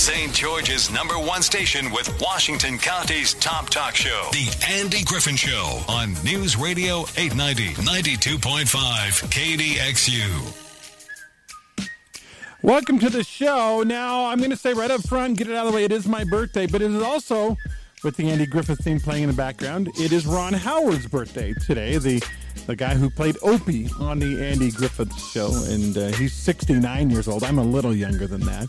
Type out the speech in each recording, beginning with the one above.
St. George's number one station with Washington County's top talk show, The Andy Griffin Show on News Radio 890, 92.5, KDXU. Welcome to the show. Now, I'm going to say right up front, get it out of the way, it is my birthday, but it is also, with the Andy Griffith theme playing in the background, it is Ron Howard's birthday today, the the guy who played Opie on the Andy Griffith show, and uh, he's 69 years old. I'm a little younger than that.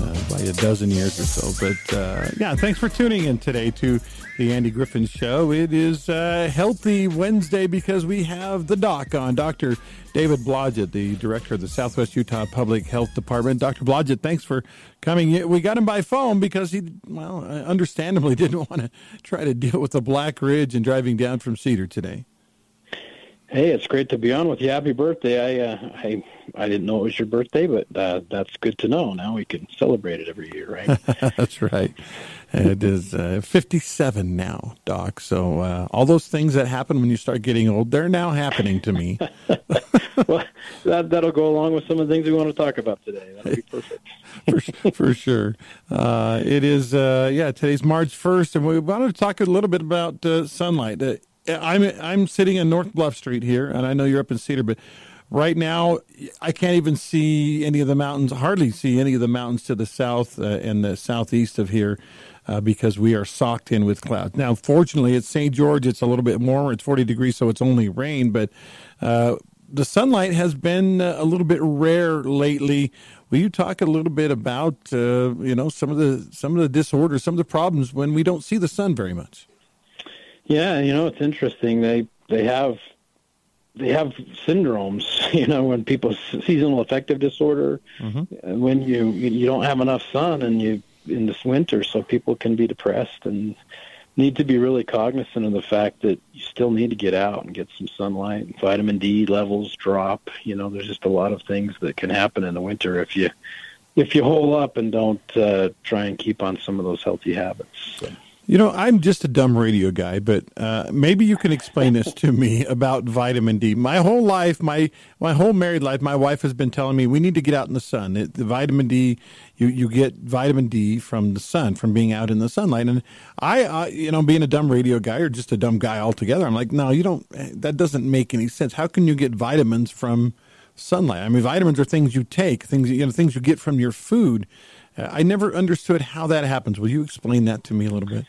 Uh, by a dozen years or so. But uh, yeah, thanks for tuning in today to the Andy Griffin Show. It is uh, Healthy Wednesday because we have the doc on, Dr. David Blodgett, the director of the Southwest Utah Public Health Department. Dr. Blodgett, thanks for coming. We got him by phone because he, well, understandably didn't want to try to deal with the Black Ridge and driving down from Cedar today. Hey, it's great to be on with you. Happy birthday! I uh, I I didn't know it was your birthday, but uh, that's good to know. Now we can celebrate it every year, right? that's right. It is uh, 57 now, Doc. So uh, all those things that happen when you start getting old, they're now happening to me. well, that that'll go along with some of the things we want to talk about today. That'll be perfect. for, for sure. Uh, it is, uh, yeah, today's March 1st, and we wanted to talk a little bit about uh, sunlight. I'm I'm sitting in North Bluff Street here, and I know you're up in Cedar, but right now I can't even see any of the mountains. Hardly see any of the mountains to the south uh, and the southeast of here. Uh, because we are socked in with clouds. Now, fortunately, at St. George, it's a little bit warmer. It's 40 degrees, so it's only rain, but uh, the sunlight has been uh, a little bit rare lately. Will you talk a little bit about uh, you know some of the some of the disorders, some of the problems when we don't see the sun very much? Yeah, you know it's interesting. They they have they have syndromes. You know, when people seasonal affective disorder, mm-hmm. when you you don't have enough sun and you in this winter, so people can be depressed and need to be really cognizant of the fact that you still need to get out and get some sunlight. Vitamin D levels drop. You know, there's just a lot of things that can happen in the winter if you if you hole up and don't uh, try and keep on some of those healthy habits. So. You know, I'm just a dumb radio guy, but uh, maybe you can explain this to me about vitamin D. My whole life, my my whole married life, my wife has been telling me we need to get out in the sun. It, the vitamin D, you you get vitamin D from the sun, from being out in the sunlight. And I, uh, you know, being a dumb radio guy or just a dumb guy altogether, I'm like, no, you don't. That doesn't make any sense. How can you get vitamins from sunlight? I mean, vitamins are things you take, things you know, things you get from your food. I never understood how that happens. Will you explain that to me a little bit?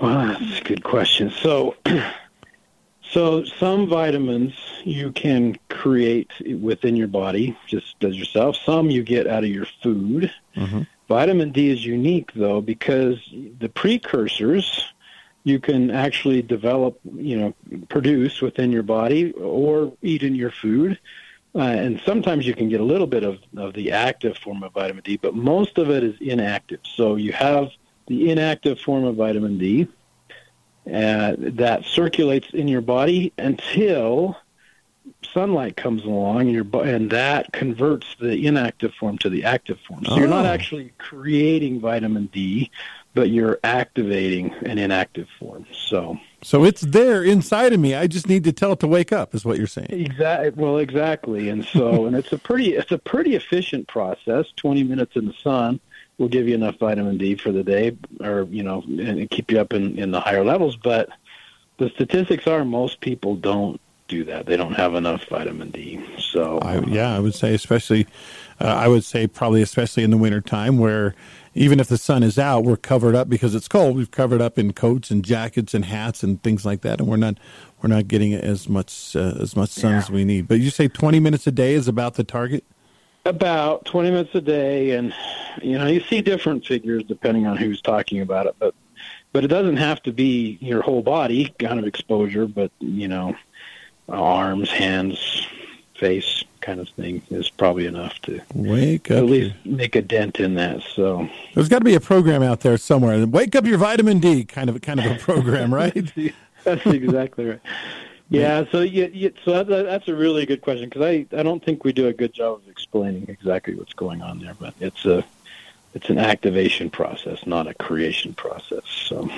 Well, that's a good question. So, so some vitamins you can create within your body just as yourself. Some you get out of your food. Mm-hmm. Vitamin D is unique though because the precursors you can actually develop, you know, produce within your body or eat in your food. Uh, and sometimes you can get a little bit of, of the active form of vitamin D, but most of it is inactive. So you have the inactive form of vitamin D uh, that circulates in your body until sunlight comes along and, your, and that converts the inactive form to the active form. So oh. you're not oh. actually creating vitamin D, but you're activating an inactive form. So so it's there inside of me. I just need to tell it to wake up. Is what you're saying? Exactly. Well, exactly. And so, and it's a pretty, it's a pretty efficient process. Twenty minutes in the sun will give you enough vitamin D for the day, or you know, and keep you up in in the higher levels. But the statistics are most people don't do that. They don't have enough vitamin D. So I, yeah, I would say especially, uh, I would say probably especially in the wintertime where even if the sun is out, we're covered up because it's cold. We've covered up in coats and jackets and hats and things like that, and we're not we're not getting as much uh, as much sun yeah. as we need. But you say twenty minutes a day is about the target. About twenty minutes a day, and you know you see different figures depending on who's talking about it, but but it doesn't have to be your whole body kind of exposure, but you know arms, hands, face kind of thing is probably enough to wake up at least make a dent in that. So there's got to be a program out there somewhere. Wake up your vitamin D kind of kind of a program, right? that's exactly right. Yeah, so you, you, so that, that's a really good question because I I don't think we do a good job of explaining exactly what's going on there, but it's a it's an activation process, not a creation process. So,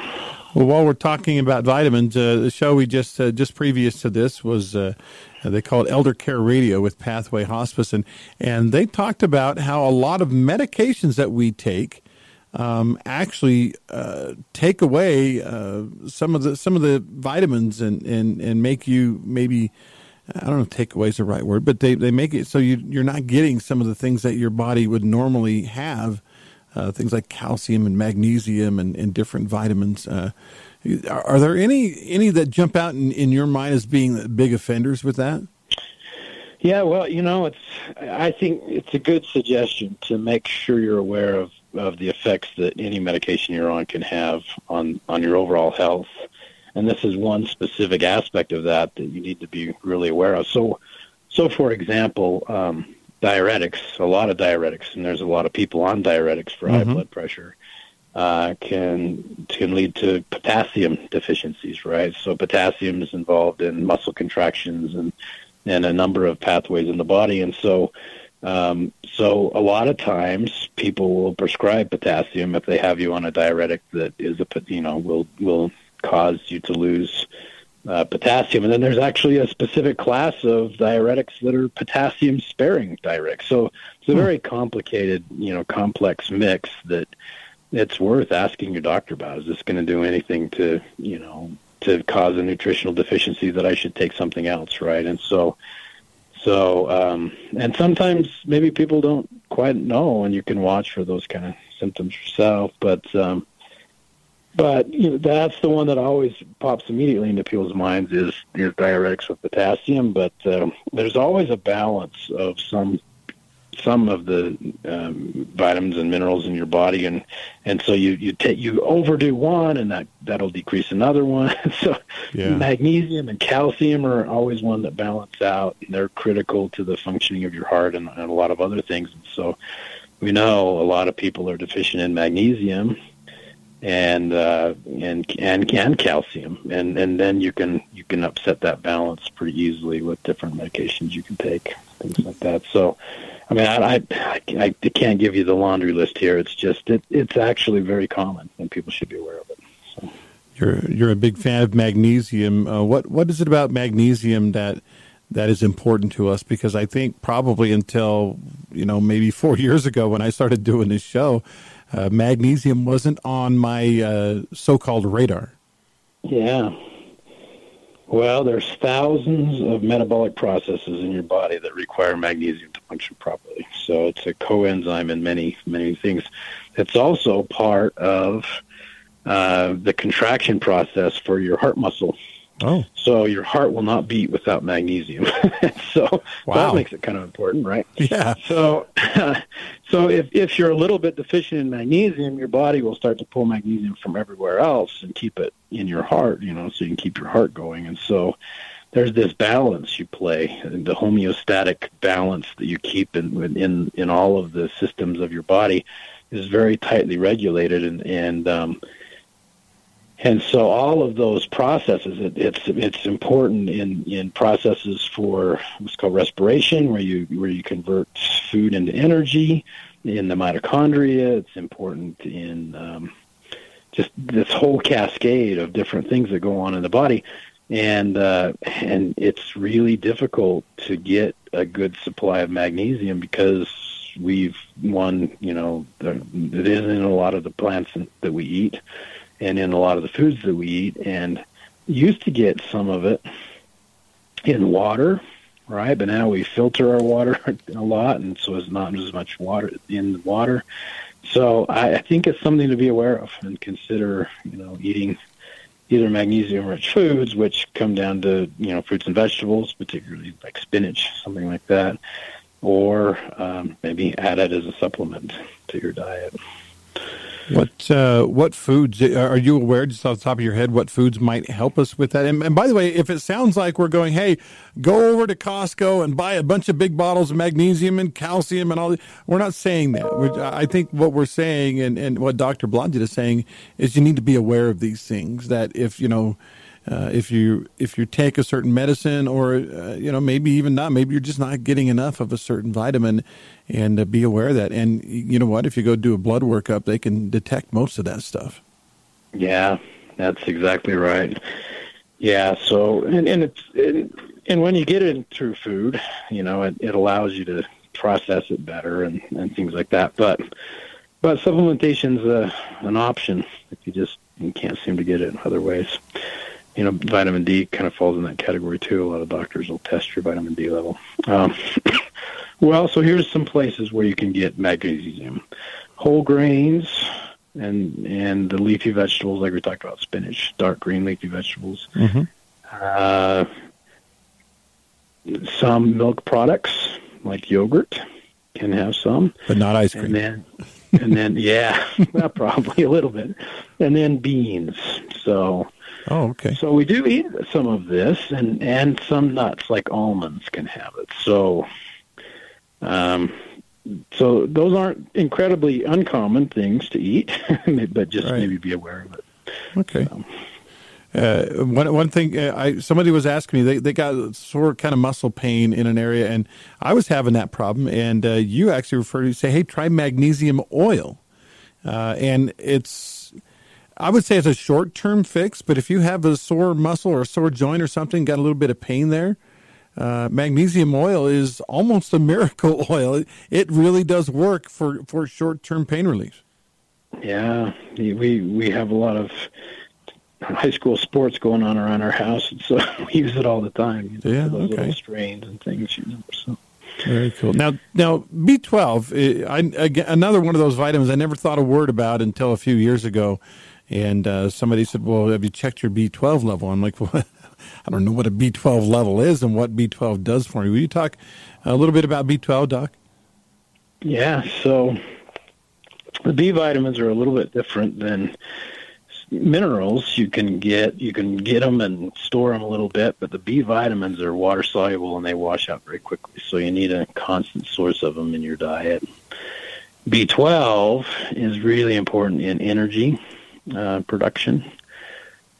well, while we're talking about vitamins, uh, the show we just uh, just previous to this was uh, they called Elder Care Radio with Pathway Hospice, and and they talked about how a lot of medications that we take. Um, actually, uh, take away uh, some of the some of the vitamins and, and, and make you maybe I don't know if takeaway is the right word, but they, they make it so you you're not getting some of the things that your body would normally have uh, things like calcium and magnesium and, and different vitamins. Uh, are, are, there any any that jump out in, in your mind as being big offenders with that? Yeah, well, you know, it's I think it's a good suggestion to make sure you're aware of, of the effects that any medication you're on can have on, on your overall health. And this is one specific aspect of that that you need to be really aware of. So, so for example, um, diuretics, a lot of diuretics, and there's a lot of people on diuretics for mm-hmm. high blood pressure, uh, can can lead to potassium deficiencies, right? So potassium is involved in muscle contractions and and a number of pathways in the body, and so um, so a lot of times people will prescribe potassium if they have you on a diuretic that is a you know will will cause you to lose uh, potassium. And then there's actually a specific class of diuretics that are potassium sparing diuretics. So it's a hmm. very complicated, you know, complex mix that it's worth asking your doctor about. Is this going to do anything to, you know, to cause a nutritional deficiency that I should take something else, right? And so, so, um, and sometimes maybe people don't quite know, and you can watch for those kind of symptoms yourself. But um, but you know, that's the one that always pops immediately into people's minds is is diuretics with potassium. But um, there's always a balance of some some of the um, vitamins and minerals in your body, and and so you you take you overdo one, and that that'll decrease another one. so yeah. magnesium and calcium are always one that balance out. And they're critical to the functioning of your heart and, and a lot of other things. And so we know a lot of people are deficient in magnesium and uh, and and calcium, and and then you can you can upset that balance pretty easily with different medications you can take, things like that. So, I mean, I I, I can't give you the laundry list here. It's just it, it's actually very common, and people should be aware of it. So. You're you're a big fan of magnesium. Uh, what what is it about magnesium that that is important to us? Because I think probably until you know maybe four years ago when I started doing this show uh, magnesium wasn't on my uh, so-called radar. Yeah. Well, there's thousands of metabolic processes in your body that require magnesium to function properly. So it's a coenzyme in many, many things. It's also part of uh, the contraction process for your heart muscle. Oh. So your heart will not beat without magnesium. so wow. that makes it kind of important, right? Yeah. So so if if you're a little bit deficient in magnesium, your body will start to pull magnesium from everywhere else and keep it in your heart, you know, so you can keep your heart going. And so there's this balance you play, the homeostatic balance that you keep in in in all of the systems of your body is very tightly regulated and and um and so all of those processes, it, it's it's important in, in processes for what's called respiration, where you where you convert food into energy. In the mitochondria, it's important in um, just this whole cascade of different things that go on in the body, and uh, and it's really difficult to get a good supply of magnesium because we've one, you know, it isn't in a lot of the plants that we eat and in a lot of the foods that we eat. And used to get some of it in water, right? But now we filter our water a lot, and so it's not as much water in the water. So I, think it's something to be aware of and consider, you know, eating either magnesium-rich foods, which come down to you know fruits and vegetables, particularly like spinach, something like that, or um, maybe add it as a supplement to your diet. What uh, what foods are you aware, just off the top of your head, what foods might help us with that? And, and, by the way, if it sounds like we're going, hey, go over to Costco and buy a bunch of big bottles of magnesium and calcium and all, we're not saying that. We're, I think what we're saying, and, and what Dr. Blodgett is saying, is you need to be aware of these things. That if you know uh, if you if you take a certain medicine, or uh, you know maybe even not, maybe you're just not getting enough of a certain vitamin, and uh, be aware of that. And you know what? If you go do a blood workup, they can detect most of that stuff. Yeah, that's exactly right. Yeah. So and and it's and, and when you get it through food, you know, it, it allows you to process it better and and things like that. But but supplementation's a, an option if you just you can't seem to get it in other ways you know, vitamin D kind of falls in that category too. A lot of doctors will test your vitamin D level. Um, well, so here's some places where you can get magnesium: whole grains and and the leafy vegetables, like we talked about, spinach, dark green leafy vegetables. Mm-hmm. Uh, some milk products like yogurt can have some, but not ice cream. And then, and then yeah, well, probably a little bit. And then beans. So Oh, okay. So we do eat some of this, and and some nuts like almonds can have it. So, um, so those aren't incredibly uncommon things to eat, but just right. maybe be aware of it. Okay. Um, uh, one one thing, uh, I somebody was asking me, they they got sore kind of muscle pain in an area, and I was having that problem. And uh, you actually referred to say, hey, try magnesium oil, uh, and it's I would say it's a short term fix, but if you have a sore muscle or a sore joint or something, got a little bit of pain there, uh, magnesium oil is almost a miracle oil. It, it really does work for, for short term pain relief. Yeah, we we have a lot of high school sports going on around our house, and so we use it all the time. You know, yeah, those okay. little strains and things. You know, so. Very cool. Now, now B twelve. Eh, another one of those vitamins I never thought a word about until a few years ago. And uh, somebody said, "Well, have you checked your B12 level?" I'm like, "Well, I don't know what a B12 level is and what B12 does for me." Will you talk a little bit about B12, Doc? Yeah. So the B vitamins are a little bit different than minerals you can get you can get them and store them a little bit but the b vitamins are water soluble and they wash out very quickly so you need a constant source of them in your diet b12 is really important in energy uh, production.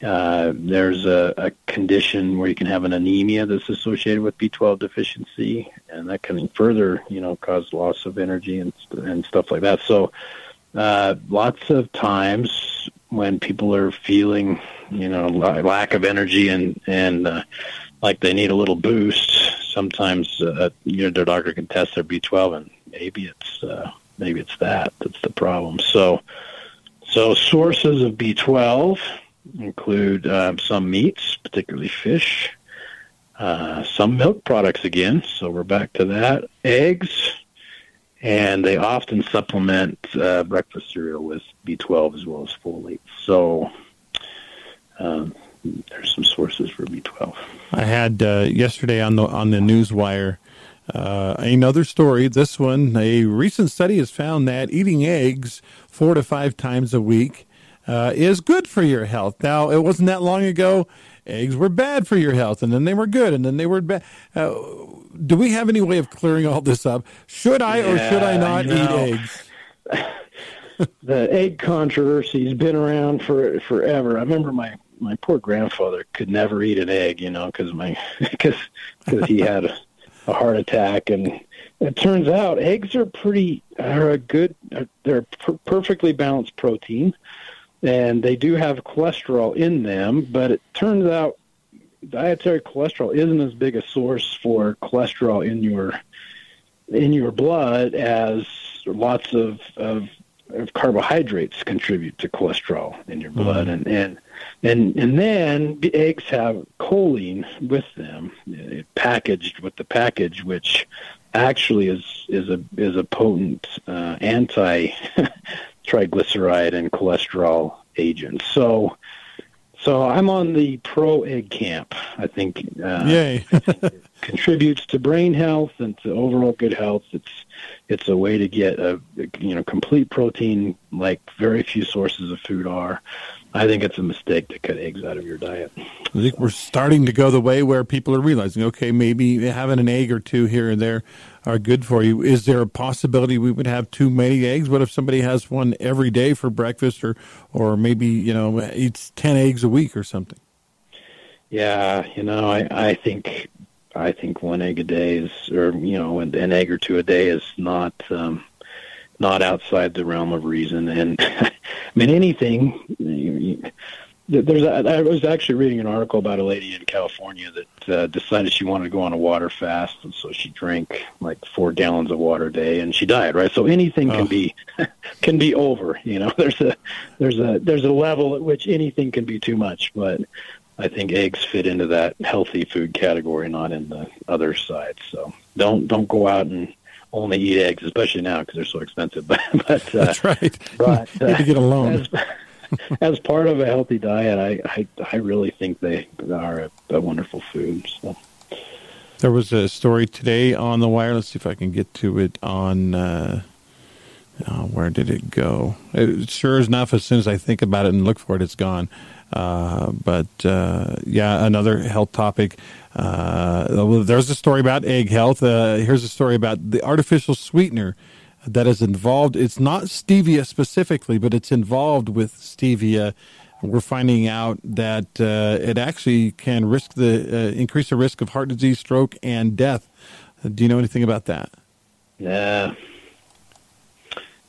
Uh, there's a, a, condition where you can have an anemia that's associated with B12 deficiency, and that can further, you know, cause loss of energy and and stuff like that. So, uh, lots of times when people are feeling, you know, lack of energy and and uh, like they need a little boost, sometimes uh, you know their doctor can test their B12, and maybe it's uh, maybe it's that that's the problem. So so sources of B12 include uh, some meats, particularly fish, uh, some milk products again. So we're back to that. Eggs, and they often supplement uh, breakfast cereal with B12 as well as folate. So um, there's some sources for B12. I had uh, yesterday on the on the news wire. Uh, another story. This one, a recent study has found that eating eggs four to five times a week uh, is good for your health. Now, it wasn't that long ago. Eggs were bad for your health, and then they were good, and then they were bad. Uh, do we have any way of clearing all this up? Should I yeah, or should I not you know, eat eggs? the egg controversy has been around for forever. I remember my my poor grandfather could never eat an egg, you know, because my because because he had a, a heart attack and it turns out eggs are pretty are a good they're per- perfectly balanced protein and they do have cholesterol in them but it turns out dietary cholesterol isn't as big a source for cholesterol in your in your blood as lots of of, of carbohydrates contribute to cholesterol in your blood mm-hmm. and and and and then the eggs have choline with them packaged with the package which actually is is a is a potent uh, anti triglyceride and cholesterol agent. So so I'm on the pro egg camp. I think, uh, Yay. contributes to brain health and to overall good health. It's it's a way to get a you know complete protein like very few sources of food are. I think it's a mistake to cut eggs out of your diet. I think we're starting to go the way where people are realizing, okay, maybe having an egg or two here and there are good for you. Is there a possibility we would have too many eggs? What if somebody has one every day for breakfast, or or maybe you know eats ten eggs a week or something? Yeah, you know, I I think I think one egg a day is, or you know, an, an egg or two a day is not um, not outside the realm of reason. And I mean, anything. You, there's a, I was actually reading an article about a lady in California that uh, decided she wanted to go on a water fast, and so she drank like four gallons of water a day, and she died. Right, so anything oh. can be can be over. You know, there's a there's a there's a level at which anything can be too much, but I think eggs fit into that healthy food category, not in the other side. So don't don't go out and only eat eggs, especially now because they're so expensive. but, but uh, that's right. But uh, you have to get a loan. As, as part of a healthy diet, I I, I really think they are a, a wonderful food. So. There was a story today on the wire. Let's see if I can get to it on. Uh, oh, where did it go? It, sure enough, as soon as I think about it and look for it, it's gone. Uh, but uh, yeah, another health topic. Uh, there's a story about egg health. Uh, here's a story about the artificial sweetener that is involved. It's not stevia specifically, but it's involved with stevia. We're finding out that uh, it actually can risk the increase the risk of heart disease, stroke, and death. Do you know anything about that? Yeah,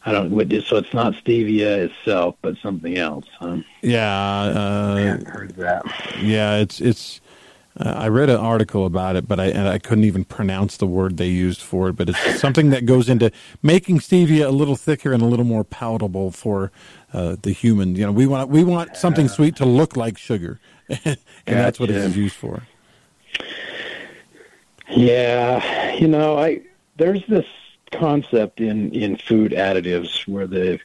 I don't. So it's not stevia itself, but something else. Huh? Yeah, uh, heard that. Yeah, it's it's uh, I read an article about it, but I and I couldn't even pronounce the word they used for it. But it's something that goes into making stevia a little thicker and a little more palatable for uh, the human. You know, we want we want something sweet to look like sugar, and gotcha. that's what it's used for. Yeah, you know, I there's this concept in in food additives where the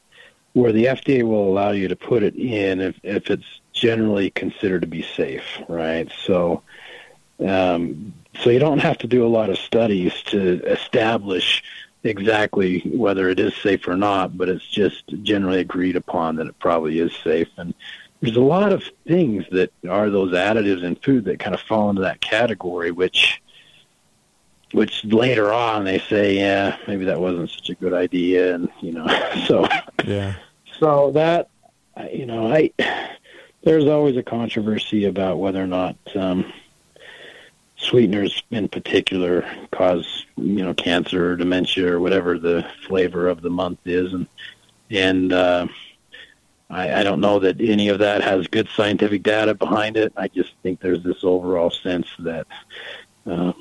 where the FDA will allow you to put it in if if it's generally considered to be safe, right? So um, so you don't have to do a lot of studies to establish exactly whether it is safe or not, but it's just generally agreed upon that it probably is safe. And there's a lot of things that are those additives in food that kind of fall into that category, which which later on they say, yeah, maybe that wasn't such a good idea, and you know, so yeah, so that you know, I there's always a controversy about whether or not um, sweeteners in particular cause you know cancer or dementia or whatever the flavor of the month is and and uh I, I don't know that any of that has good scientific data behind it. I just think there's this overall sense that uh,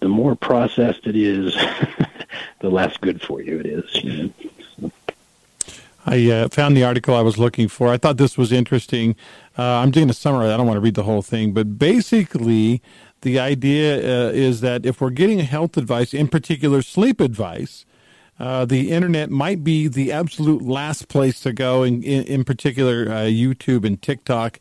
the more processed it is, the less good for you it is. I uh, found the article I was looking for. I thought this was interesting. Uh, I'm doing a summary. I don't want to read the whole thing, but basically, the idea uh, is that if we're getting health advice, in particular sleep advice, uh, the internet might be the absolute last place to go, in, in, in particular, uh, YouTube and TikTok,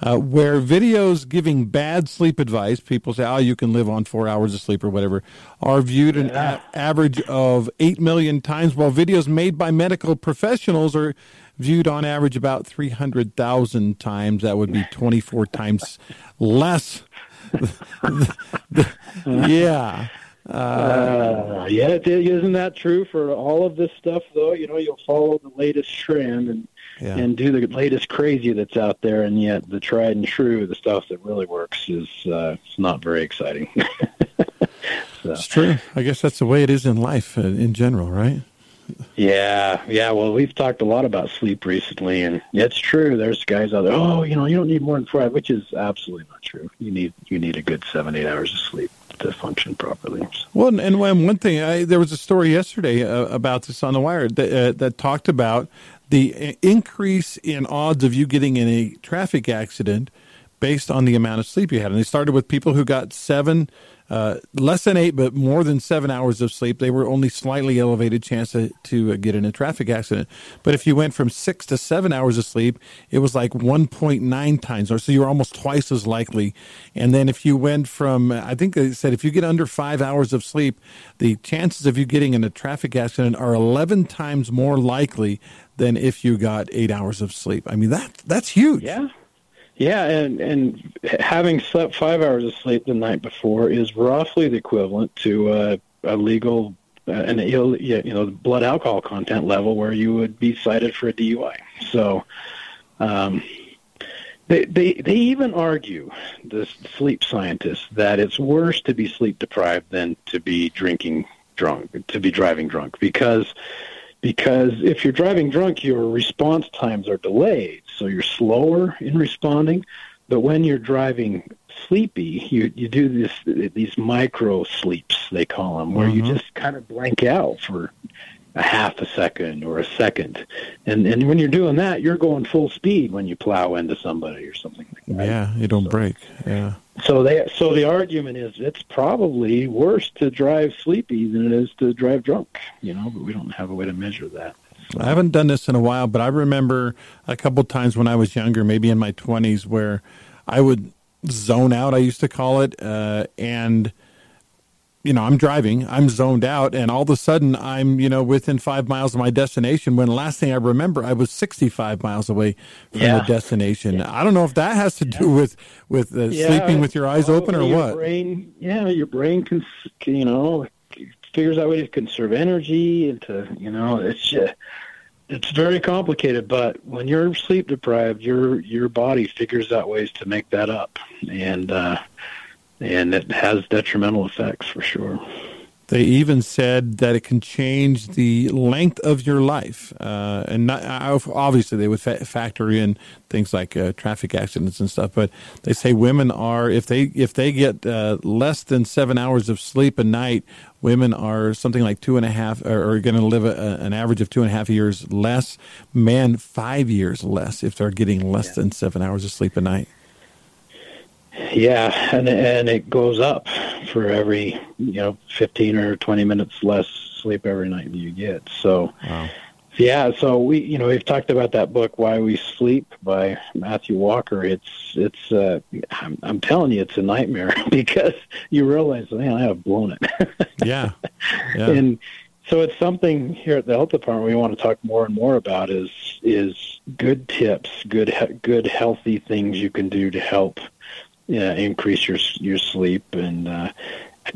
uh, where videos giving bad sleep advice, people say, oh, you can live on four hours of sleep or whatever, are viewed an a- average of 8 million times, while videos made by medical professionals are viewed on average about 300,000 times. That would be 24 times less yeah. Uh, yeah, isn't that true for all of this stuff? Though you know, you'll follow the latest trend and yeah. and do the latest crazy that's out there, and yet the tried and true, the stuff that really works, is uh, it's not very exciting. so. It's true. I guess that's the way it is in life uh, in general, right? Yeah, yeah. Well, we've talked a lot about sleep recently, and it's true. There's guys out there. Oh, you know, you don't need more than four, which is absolutely not true. You need you need a good seven, eight hours of sleep to function properly. Well, and one thing, I, there was a story yesterday uh, about this on the wire that uh, that talked about the increase in odds of you getting in a traffic accident based on the amount of sleep you had. And they started with people who got seven uh, less than eight, but more than seven hours of sleep, they were only slightly elevated chance to, to uh, get in a traffic accident. But if you went from six to seven hours of sleep, it was like 1.9 times, or so you were almost twice as likely. And then if you went from, I think they said if you get under five hours of sleep, the chances of you getting in a traffic accident are 11 times more likely than if you got eight hours of sleep. I mean, that that's huge. Yeah. Yeah, and and having slept five hours of sleep the night before is roughly the equivalent to uh, a legal uh, an ill you know blood alcohol content level where you would be cited for a DUI. So, um, They, they they even argue, the sleep scientists, that it's worse to be sleep deprived than to be drinking drunk, to be driving drunk, because because if you're driving drunk, your response times are delayed, so you're slower in responding. But when you're driving sleepy, you you do this these micro sleeps they call them, where mm-hmm. you just kind of blank out for a half a second or a second. And and when you're doing that, you're going full speed when you plow into somebody or something like that. Yeah, you don't so, break. Yeah. So they so the argument is it's probably worse to drive sleepy than it is to drive drunk, you know, but we don't have a way to measure that. So. I haven't done this in a while, but I remember a couple times when I was younger, maybe in my 20s where I would zone out, I used to call it, uh, and – you know, I'm driving, I'm zoned out, and all of a sudden I'm, you know, within five miles of my destination. When last thing I remember, I was 65 miles away from yeah. the destination. Yeah. I don't know if that has to do with with uh, yeah. sleeping with your eyes open or your what. Brain, yeah, your brain can, you know, figures out ways to conserve energy and to, you know, it's just, it's very complicated. But when you're sleep deprived, your your body figures out ways to make that up, and. uh and it has detrimental effects for sure. They even said that it can change the length of your life, uh, and not, obviously they would fa- factor in things like uh, traffic accidents and stuff. But they say women are if they if they get uh, less than seven hours of sleep a night, women are something like two and a half, or are going to live a, an average of two and a half years less. Men five years less if they're getting less yeah. than seven hours of sleep a night. Yeah, and and it goes up for every you know fifteen or twenty minutes less sleep every night that you get. So, wow. yeah, so we you know we've talked about that book Why We Sleep by Matthew Walker. It's it's uh, I'm, I'm telling you it's a nightmare because you realize man I have blown it. yeah, yeah. And so it's something here at the health department we want to talk more and more about is is good tips, good good healthy things you can do to help yeah, increase your your sleep. And uh,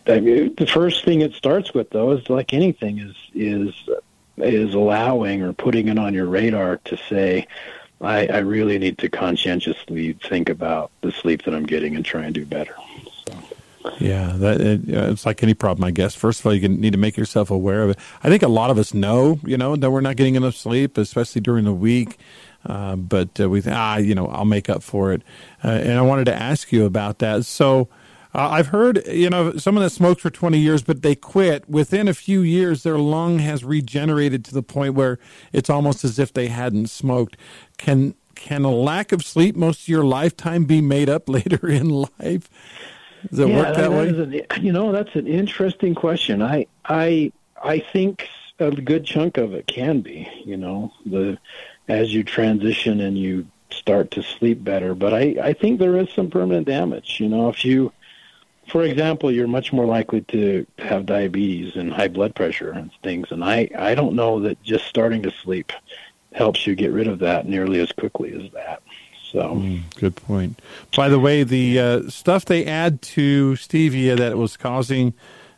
I mean, the first thing it starts with, though, is like anything, is is is allowing or putting it on your radar to say, I, I really need to conscientiously think about the sleep that I'm getting and try and do better. Yeah, that it, it's like any problem, I guess. First of all, you need to make yourself aware of it. I think a lot of us know, you know, that we're not getting enough sleep, especially during the week. Uh, but uh, we ah, you know, I'll make up for it. Uh, and I wanted to ask you about that. So uh, I've heard, you know, someone that smoked for 20 years, but they quit. Within a few years, their lung has regenerated to the point where it's almost as if they hadn't smoked. Can can a lack of sleep most of your lifetime be made up later in life? Does it yeah, work that, that way? An, you know, that's an interesting question. I I I think a good chunk of it can be. You know, the as you transition and you start to sleep better. But I, I think there is some permanent damage. You know, if you, for example, you're much more likely to have diabetes and high blood pressure and things. And I, I don't know that just starting to sleep helps you get rid of that nearly as quickly as that. So mm, good point. By the way, the uh, stuff they add to stevia that was causing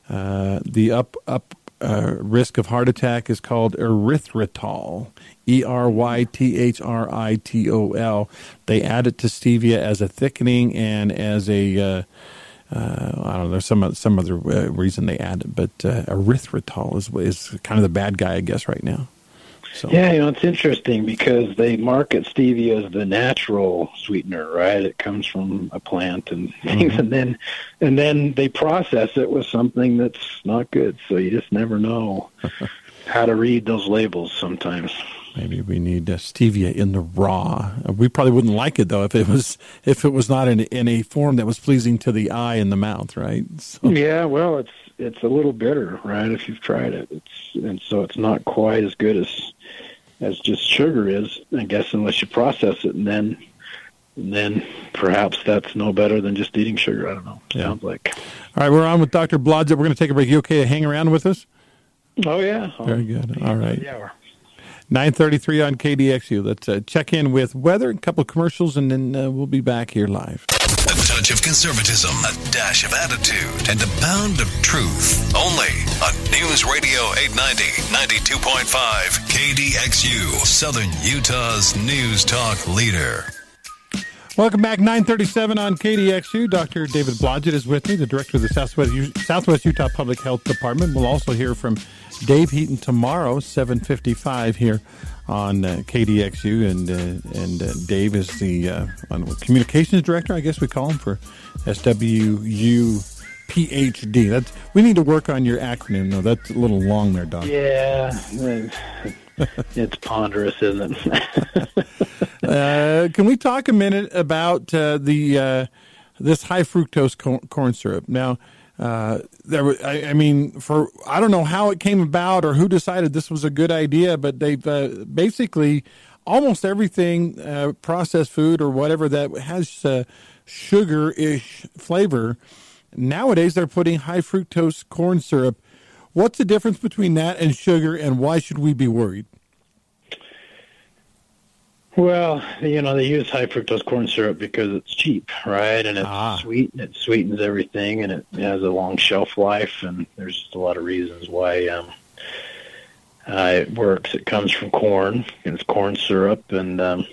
uh, the up up uh, risk of heart attack is called erythritol. E R Y T H R I T O L. They add it to stevia as a thickening and as a uh, uh, I don't know. There's some some other uh, reason they add it, but uh, erythritol is is kind of the bad guy, I guess, right now. So. Yeah, you know, it's interesting because they market stevia as the natural sweetener, right? It comes from a plant and things, mm-hmm. and then and then they process it with something that's not good. So you just never know how to read those labels sometimes. Maybe we need uh, stevia in the raw. We probably wouldn't like it though if it was if it was not in in a form that was pleasing to the eye and the mouth, right? So. Yeah, well, it's it's a little bitter, right? If you've tried it, it's and so it's not quite as good as as just sugar is, I guess, unless you process it and then and then perhaps that's no better than just eating sugar. I don't know. Yeah. Sounds like. All right, we're on with Dr. Blodgett. We're going to take a break. You okay to hang around with us? Oh yeah. Very good. All right. Yeah. 933 on KDXU. Let's uh, check in with weather, a couple of commercials, and then uh, we'll be back here live. Touch of conservatism, a dash of attitude, and a pound of truth. Only on News Radio 890, 92.5, KDXU, Southern Utah's news talk leader. Welcome back, 937 on KDXU. Dr. David Blodgett is with me, the director of the Southwest, Southwest Utah Public Health Department. We'll also hear from Dave Heaton tomorrow, 755 here on uh, KDXU. And uh, and uh, Dave is the uh, communications director, I guess we call him, for SWU PhD. That's we need to work on your acronym though. That's a little long there, Doc. Yeah, it's ponderous, isn't it? uh, can we talk a minute about uh, the uh, this high fructose corn syrup? Now, uh, there, I, I, mean, for I don't know how it came about or who decided this was a good idea, but they've uh, basically almost everything uh, processed food or whatever that has sugar ish flavor Nowadays, they're putting high fructose corn syrup. What's the difference between that and sugar, and why should we be worried? Well, you know, they use high fructose corn syrup because it's cheap, right? And it's ah. sweet, and it sweetens everything, and it has a long shelf life, and there's just a lot of reasons why um, uh, it works. It comes from corn, and it's corn syrup, and um,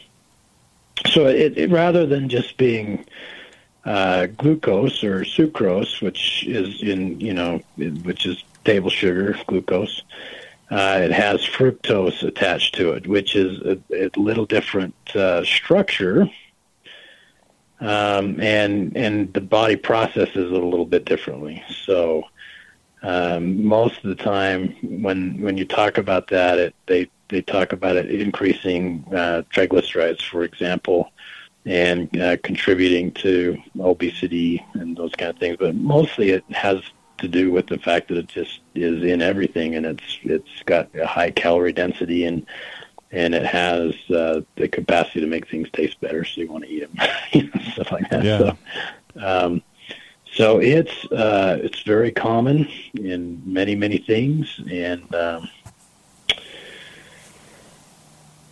so it, it rather than just being uh, glucose or sucrose, which is in you know which is table sugar glucose. Uh, it has fructose attached to it, which is a, a little different uh, structure, um, and and the body processes it a little bit differently. So um, most of the time, when when you talk about that, it, they they talk about it increasing uh, triglycerides, for example, and uh, contributing to obesity and those kind of things. But mostly it has to do with the fact that it just is in everything, and it's it's got a high calorie density and and it has uh, the capacity to make things taste better, so you want to eat them, you know, stuff like that. Yeah. So, um, so it's uh, it's very common in many many things, and um,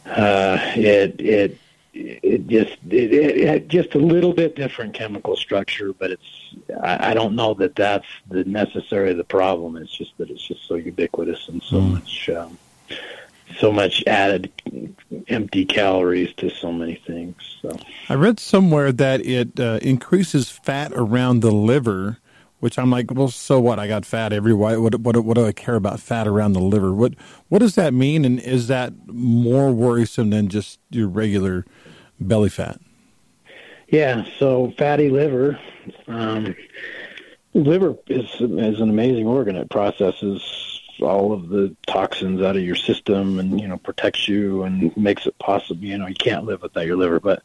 uh, it it it just it, it, just a little bit different chemical structure, but it's I, I don't know that that's the necessarily the problem. It's just that it's just so ubiquitous and so mm. much um, so much added empty calories to so many things. So I read somewhere that it uh, increases fat around the liver. Which I'm like, well, so what? I got fat everywhere. What, what, what do I care about fat around the liver? What, what does that mean? And is that more worrisome than just your regular belly fat? Yeah, so fatty liver. Um, liver is is an amazing organ. It processes all of the toxins out of your system, and you know protects you and makes it possible. You know you can't live without your liver, but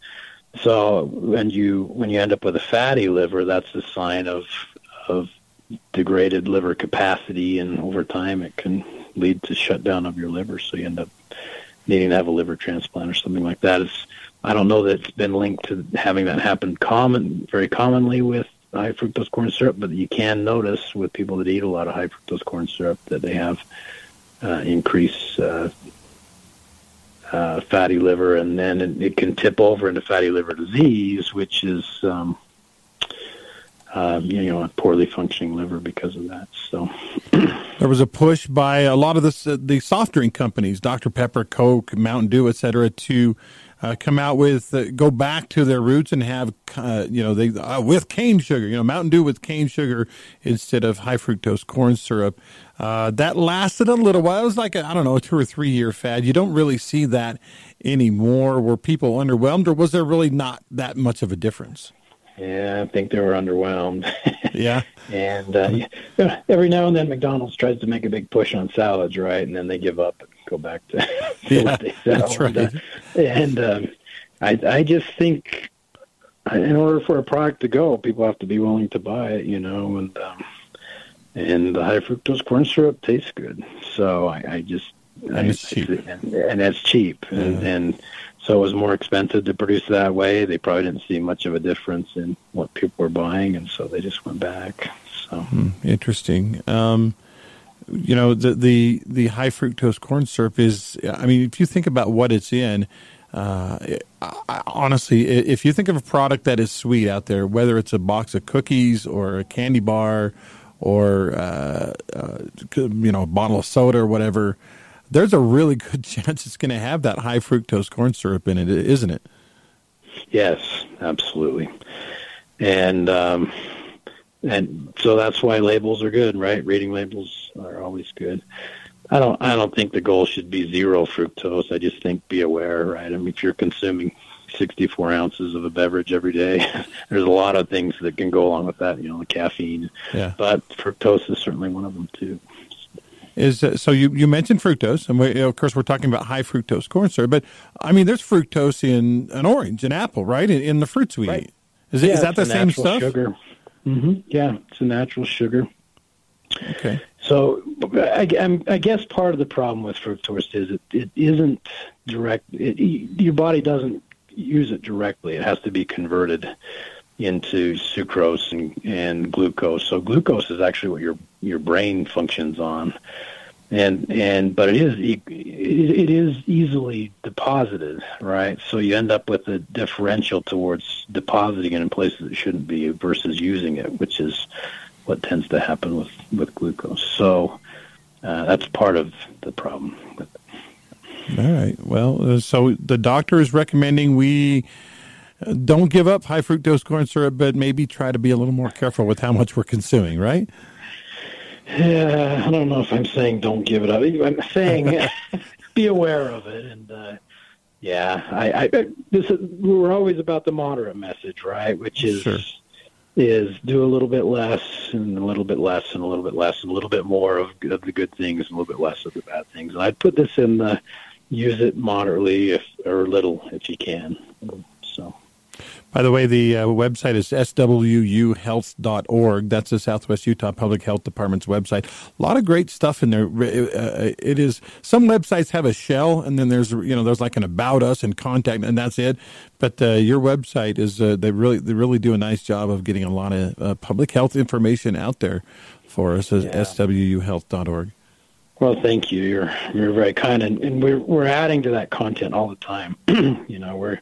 so when you when you end up with a fatty liver, that's a sign of of degraded liver capacity, and over time it can lead to shutdown of your liver. So you end up needing to have a liver transplant or something like that. It's I don't know that it's been linked to having that happen common very commonly with high fructose corn syrup, but you can notice with people that eat a lot of high fructose corn syrup that they have uh, increased uh, uh, fatty liver, and then it, it, can tip over into fatty liver disease, which is um, uh, you know a poorly functioning liver because of that. So there was a push by a lot of the the soft drink companies, Dr Pepper, Coke, Mountain Dew, et cetera, to uh, come out with uh, go back to their roots and have uh, you know they uh, with cane sugar you know Mountain Dew with cane sugar instead of high fructose corn syrup. Uh, that lasted a little while. It was like I don't know a two or three year fad. You don't really see that anymore. Were people underwhelmed, or was there really not that much of a difference? Yeah, I think they were underwhelmed. yeah. and uh, every now and then McDonald's tries to make a big push on salads, right? And then they give up and go back to, yeah, what they sell. That's right. And, uh, and um, I, I just think in order for a product to go, people have to be willing to buy it, you know, and um, and the high fructose corn syrup tastes good. So I, I just and I, it's cheap, and, and it's cheap, yeah. and, and so it was more expensive to produce that way. They probably didn't see much of a difference in what people were buying, and so they just went back. So hmm, interesting. Um, you know the the the high fructose corn syrup is i mean if you think about what it's in uh, I, honestly if you think of a product that is sweet out there whether it's a box of cookies or a candy bar or uh, uh, you know a bottle of soda or whatever there's a really good chance it's going to have that high fructose corn syrup in it isn't it Yes, absolutely. And um, and so that's why labels are good, right? Reading labels are always good. I don't I don't think the goal should be zero fructose. I just think be aware, right? I mean, if you're consuming 64 ounces of a beverage every day, there's a lot of things that can go along with that. You know, the caffeine. Yeah. But fructose is certainly one of them too. Is uh, so you you mentioned fructose, and we, of course we're talking about high fructose corn syrup. But I mean, there's fructose in an orange, an apple, right? In, in the fruits we Right. eat. Is, yeah, is that the same stuff? Sugar. hmm Yeah, it's a natural sugar. Okay. So I, I guess part of the problem with fructose is it, it isn't direct. It, your body doesn't use it directly. It has to be converted into sucrose and, and glucose. So glucose is actually what your your brain functions on, and and but it is it, it is easily deposited, right? So you end up with a differential towards depositing it in places it shouldn't be versus using it, which is what tends to happen with with glucose. So uh, that's part of the problem. All right. Well, uh, so the doctor is recommending we don't give up high fructose corn syrup, but maybe try to be a little more careful with how much we're consuming, right? Yeah, I don't know if I'm saying don't give it up. I'm saying be aware of it, and uh, yeah, I, I this is, we're always about the moderate message, right? Which is Sure. is do a little bit less and a little bit less and a little bit less and a little bit more of, of the good things and a little bit less of the bad things. And I'd put this in the use it moderately if or little if you can. By the way, the uh, website is swuhealth.org. That's the Southwest Utah Public Health Department's website. A lot of great stuff in there. Uh, it is some websites have a shell, and then there's you know there's like an about us and contact, and that's it. But uh, your website is uh, they really they really do a nice job of getting a lot of uh, public health information out there for us as Yeah. swuhealth.org. Well, thank you. You're you're very kind, and, and we're we're adding to that content all the time. you know, we're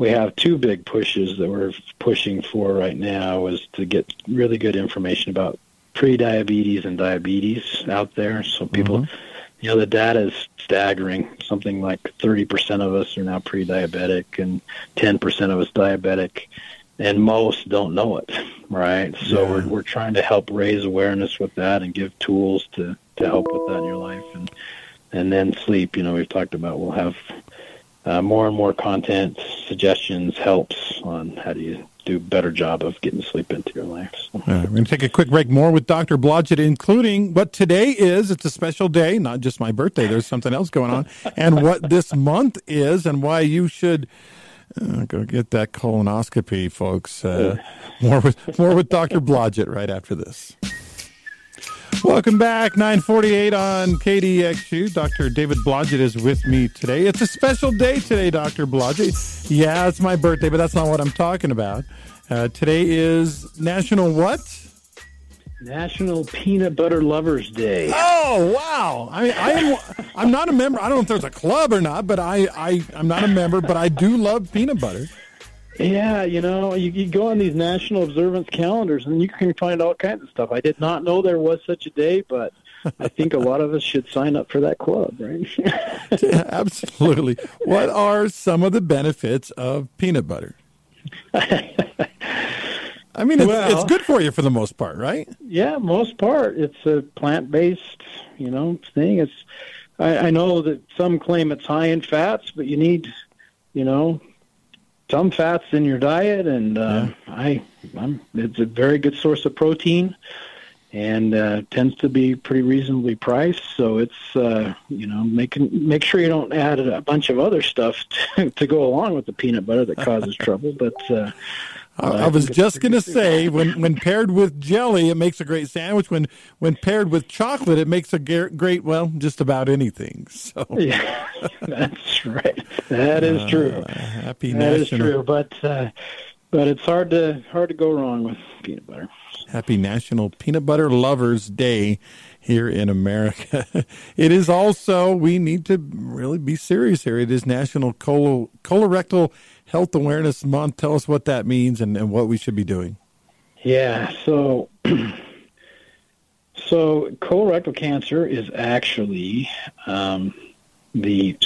we have two big pushes that we're pushing for right now is to get really good information about pre-diabetes and diabetes out there, so people. Mm-hmm. You know, the data is staggering. Something like 30% of us are now pre-diabetic and 10% of us diabetic, and most don't know it, right? So Yeah. we're we're trying to help raise awareness with that and give tools to to help with that in your life, and and then sleep. You know, we've talked about we'll have uh, more and more content, suggestions, helps on how do you do a better job of getting sleep into your life. So. Uh, we're going to take a quick break. More with Dr. Blodgett, including what today is. It's a special day, not just my birthday. There's something else going on, and what this month is, and why you should uh, go get that colonoscopy, folks. Uh, more with more with Dr. Blodgett right after this. Welcome back, 948 on KDXU. Dr. David Blodgett is with me today. It's a special day today, Dr. Blodgett. Yeah, it's my birthday, but that's not what I'm talking about. Uh, today is National what? National Peanut Butter Lovers Day. Oh wow! I mean, I am. I'm not a member. I don't know if there's a club or not, but I, I, I'm not a member. But I do love peanut butter. Yeah, you know, you, you go on these national observance calendars and you can find all kinds of stuff. I did not know there was such a day, but I think a lot of us should sign up for that club, right? Absolutely. What are some of the benefits of peanut butter? I mean, it's, Well- it's good for you for the most part, right? yeah, most part, it's a plant-based, you know, thing. It's I, I know that some claim it's high in fats, but you need, you know, some fats in your diet, and uh, I, I'm, it's a very good source of protein, and uh, tends to be pretty reasonably priced. So it's, uh, you know, making make sure you don't add a bunch of other stuff to, to go along with the peanut butter that causes trouble. But uh, I, I I was just going to say, when, when paired with jelly, it makes a great sandwich. When when paired with chocolate, it makes a great, well, just about anything. So yeah, that's right. That is true. uh, happy That is national true, but uh, but it's hard to hard to go wrong with peanut butter. Happy National Peanut Butter Lovers Day here in America. it is also, we need to really be serious here. It is National Colo- Colorectal Health Awareness Month. Tell us what that means and, and what we should be doing. Yeah, so so colorectal cancer is actually um, the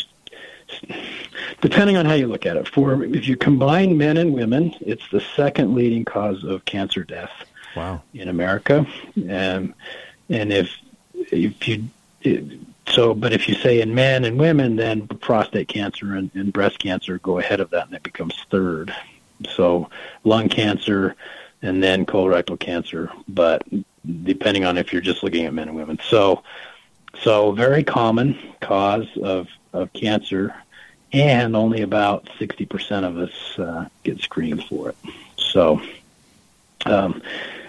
depending on how you look at it. For if you combine men and women, it's the second leading cause of cancer death. Wow. In America, and and if if you so, but if you say in men and women, then prostate cancer and, and breast cancer go ahead of that, and it becomes third. So, lung cancer, and then colorectal cancer. But depending on if you're just looking at men and women, so so very common cause of of cancer, and only about sixty percent of us uh, get screened for it. So. Um,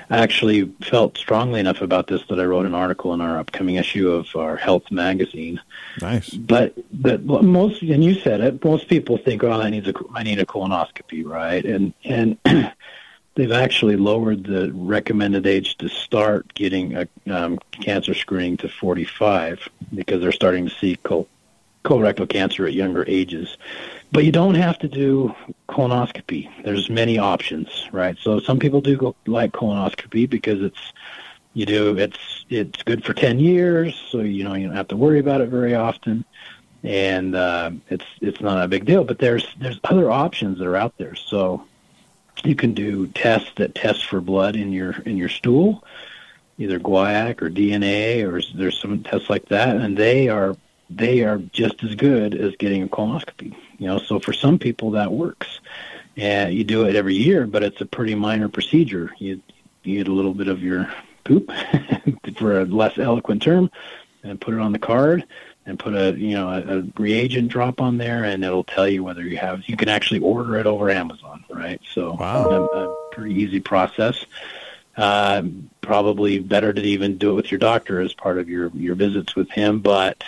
I actually felt strongly enough about this that I wrote an article in our upcoming issue of our health magazine. Nice. But but most and you said it. Most people think, oh, I need a I need a colonoscopy, right? And and they've actually lowered the recommended age to start getting a um, cancer screening to 45 because they're starting to see col- colorectal cancer at younger ages. But you don't have to do colonoscopy. There's many options, right? So some people do go, like colonoscopy because it's you do it's it's good for 10 years, so you know you don't have to worry about it very often, and uh, it's it's not a big deal. But there's there's other options that are out there. So you can do tests that test for blood in your in your stool, either guaiac or DNA, or there's some tests like that, and they are they are just as good as getting a colonoscopy. You know, so for some people that works. And you do it every year, but it's a pretty minor procedure. You you get a little bit of your poop, for a less eloquent term, and put it on the card, and put a you know a, a reagent drop on there, and it'll tell you whether you have. You can actually order it over Amazon, right? So wow. a, a pretty easy process. Uh, probably better to even do it with your doctor as part of your your visits with him, but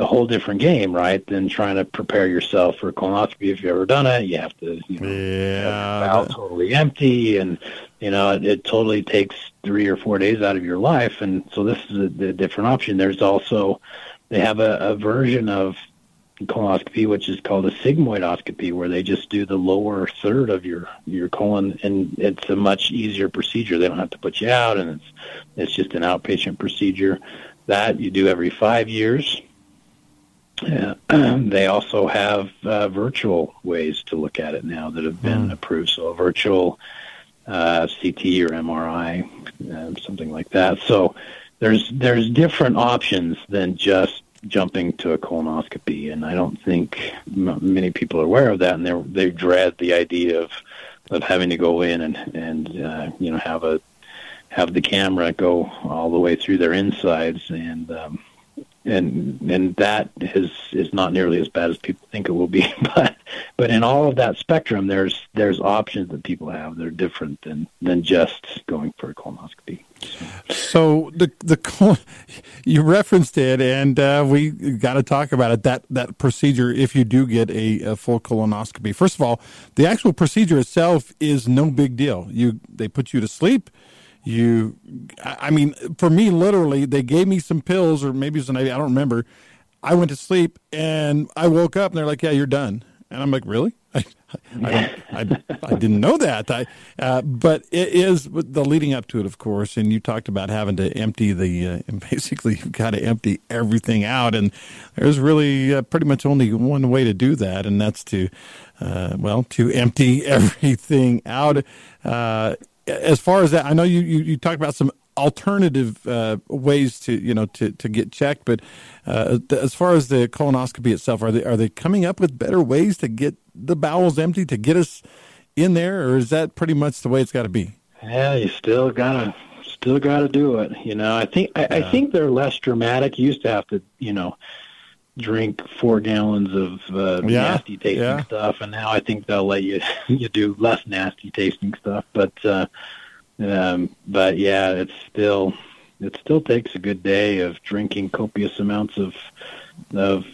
a whole different game, right, than trying to prepare yourself for colonoscopy. If you've ever done it, you have to, you know, yeah, the totally empty, and you know, it, it totally takes three or four days out of your life. And so this is a, a different option. There's also they have a, a version of colonoscopy, which is called a sigmoidoscopy, where they just do the lower third of your your colon, and it's a much easier procedure. They don't have to put you out, and it's it's just an outpatient procedure that you do every five years yeah. they also have uh, virtual ways to look at it now that have been mm. approved. So a virtual uh, CT or MRI, uh, something like that. So there's there's different options than just jumping to a colonoscopy, and I don't think m- many people are aware of that, and they they dread the idea of of having to go in and and uh, you know have a have the camera go all the way through their insides and um, and and that is is not nearly as bad as people think it will be. But but in all of that spectrum, there's there's options that people have that are different than than just going for a colonoscopy. So, the the you referenced it, and uh, we got to talk about it. That that procedure, if you do get a, a, full colonoscopy, first of all, the actual procedure itself is no big deal. You they put you to sleep you i mean for me literally they gave me some pills or maybe it was an i don't remember i went to sleep and i woke up and they're like yeah you're done and i'm like really i I, I, I didn't know that. I, uh, but it is the leading up to it, of course. And you talked about having to empty the, uh, and basically you've got to empty everything out. And there's really uh, pretty much only one way to do that, and that's to, uh, well, to empty everything out. Uh, as far as that, I know you, you, you talked about some alternative uh, ways to you know to, to get checked, but uh, as far as the colonoscopy itself, are they are they coming up with better ways to get the bowels empty to get us in there, or is that pretty much the way it's got to be? Yeah, you still gotta still gotta do it. You know, I think I, yeah. I think they're less dramatic. You used to have to you know drink four gallons of uh, yeah, nasty tasting yeah. stuff, and now I think they'll let you you do less nasty tasting stuff. But uh, um, but yeah, it's still it still takes a good day of drinking copious amounts of of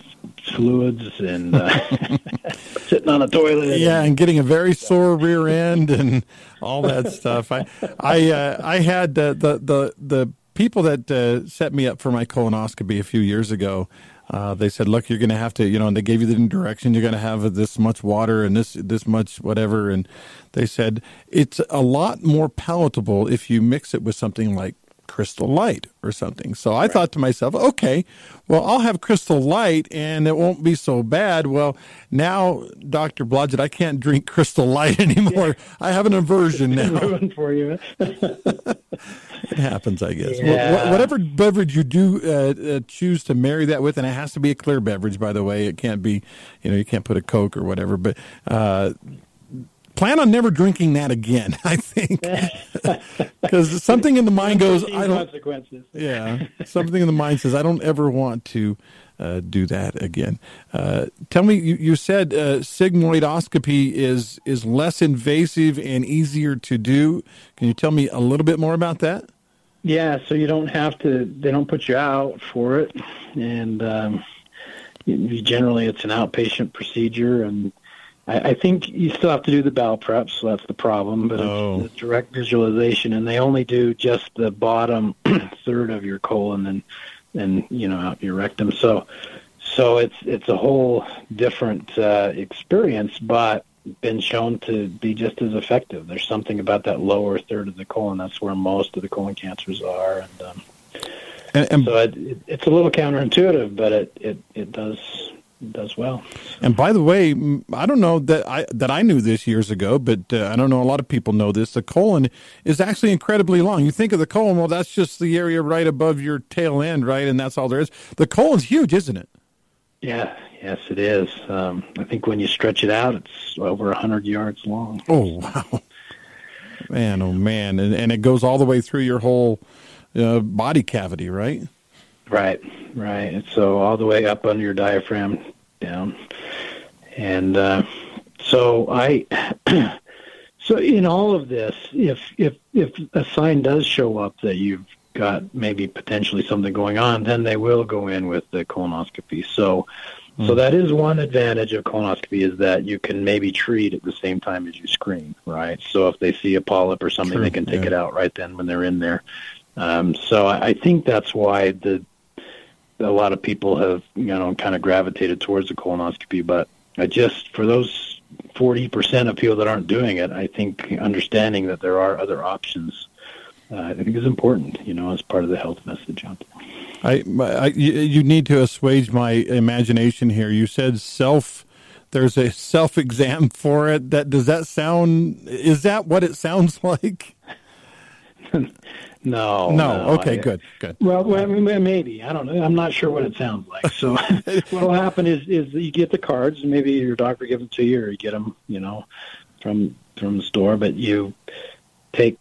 fluids and uh, sitting on a toilet. Yeah, and, and getting a very sore rear end and all that stuff. I I uh, I had uh, the the the people that uh, set me up for my colonoscopy a few years ago. Uh, they said, "Look, you're going to have to, you know," and they gave you the direction. You're going to have this much water and this this much whatever. And they said it's a lot more palatable if you mix it with something like Crystal Light or something. So I right. thought to myself, okay, well, I'll have Crystal Light and it won't be so bad. Well, now, Dr. Blodgett, I can't drink Crystal Light anymore. Yeah. I have an aversion now. for you. it happens, I guess. Yeah. whatever beverage you do uh, uh, choose to marry that with, and it has to be a clear beverage, by the way. It can't be, you know, you can't put a Coke or whatever, but uh, plan on never drinking that again. I think because something in the mind goes, I don't. Consequences. Yeah, something in the mind says I don't ever want to uh, do that again. Uh, tell me, you, you said uh, sigmoidoscopy is is less invasive and easier to do. Can you tell me a little bit more about that? Yeah, so you don't have to. They don't put you out for it, and um, you, generally it's an outpatient procedure and I, I think you still have to do the bowel prep, so that's the problem. But oh. it's, it's direct visualization, and they only do just the bottom third of your colon and and you know out your rectum. So so it's it's a whole different uh, experience, but been shown to be just as effective. There's something about that lower third of the colon. That's where most of the colon cancers are, and um, and, and, so it, it, it's a little counterintuitive, but it, it, it does does well. And by the way, I don't know that I that I knew this years ago, but uh, I don't know a lot of people know this. The colon is actually incredibly long. You think of the colon, well, that's just the area right above your tail end, right? And that's all there is. The colon's huge, isn't it? Yeah, yes, it is. Um, I think when you stretch it out, it's over a hundred yards long. Oh wow, man! Oh man! And, and it goes all the way through your whole uh, body cavity, right? Right, right. So all the way up under your diaphragm, down, and uh, so I. so in all of this, if if if a sign does show up that you've got maybe potentially something going on, then they will go in with the colonoscopy. So. So hmm. that is one advantage of colonoscopy is that you can maybe treat at the same time as you screen, right? So if they see a polyp or something, True, they can take yeah. it out right then when they're in there. Um, so I, I think that's why the a lot of people have you know kind of gravitated towards the colonoscopy, but I just for those forty percent of people that aren't doing it, I think understanding that there are other options, uh, I think is important. You know, as part of the health message out there. I, I you need to assuage my imagination here. You said self. There's a self exam for it. That does that sound? Is that what it sounds like? No, no. no okay, I, good, good. Well, well, maybe I don't know. I'm not sure what it sounds like. So, what will happen is is you get the cards, and maybe your doctor gives them to you, or you get them, you know, from from the store. But you take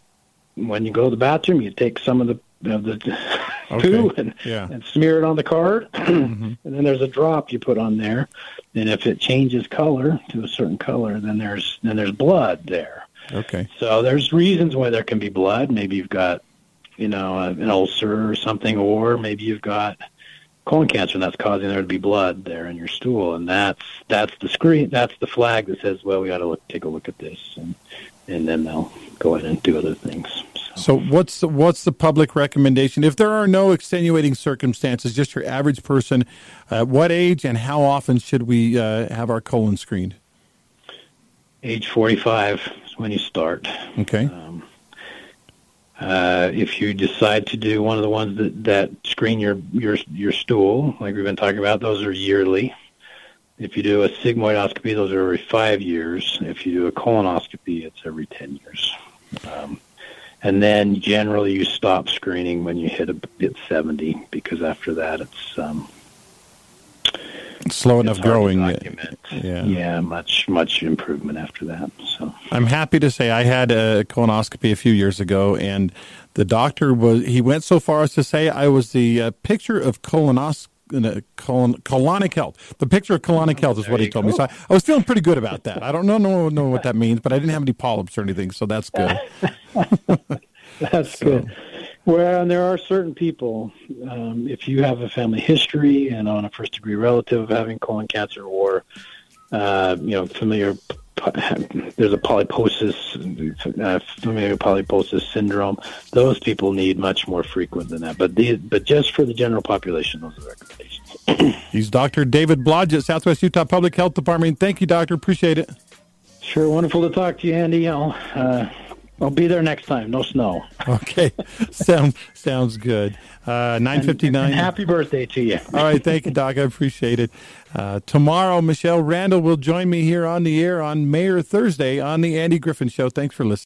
when you go to the bathroom, you take some of the of the okay. poo and, yeah. and smear it on the card, mm-hmm. and then there's a drop you put on there, and if it changes color to a certain color, then there's then there's blood there. Okay. So there's reasons why there can be blood. Maybe you've got you know, an ulcer or something, or maybe you've got colon cancer and that's causing there to be blood there in your stool, and that's that's the screen, that's the flag that says, well, we got to look, take a look at this, and and then they'll go ahead and do other things. So. what's the, what's the public recommendation if there are no extenuating circumstances, just your average person? Uh, what age and how often should we uh, have our colon screened? Age forty-five is when you start. Okay. Um, uh, if you decide to do one of the ones that, that screen your, your your stool, like we've been talking about, those are yearly. If you do a sigmoidoscopy, those are every five years. If you do a colonoscopy, it's every ten years. Um, and then generally you stop screening when you hit a hit 70 because after that it's um, slow enough growing. Yeah, yeah, much much improvement after that. So I'm happy to say I had a colonoscopy a few years ago, and the doctor was he went so far as to say I was the uh, picture of colonoscopy. Uh, colon, colonic health. The picture of colonic health is what he told go. me. So I, I, was feeling pretty good about that. I don't know, know know what that means, but I didn't have any polyps or anything, so that's good. that's so. good. Well, and there are certain people, um, if you have a family history and on a first degree relative of having colon cancer or, uh, you know, familiar, there's a polyposis, uh, familial polyposis syndrome. Those people need much more frequent than that. But the, but just for the general population, those are recommendations. He's Dr. David Blodgett, Southwest Utah Public Health Department. Thank you, doctor. Appreciate it. Sure. Wonderful to talk to you, Andy. I'll, uh, I'll be there next time. No snow. Okay, sounds sounds good. Uh, Nine fifty nine. happy birthday to you. All right, thank you, Doc. I appreciate it. Uh, tomorrow, Michelle Randall will join me here on the air on Mayor Thursday on the Andy Griffin Show. Thanks for listening.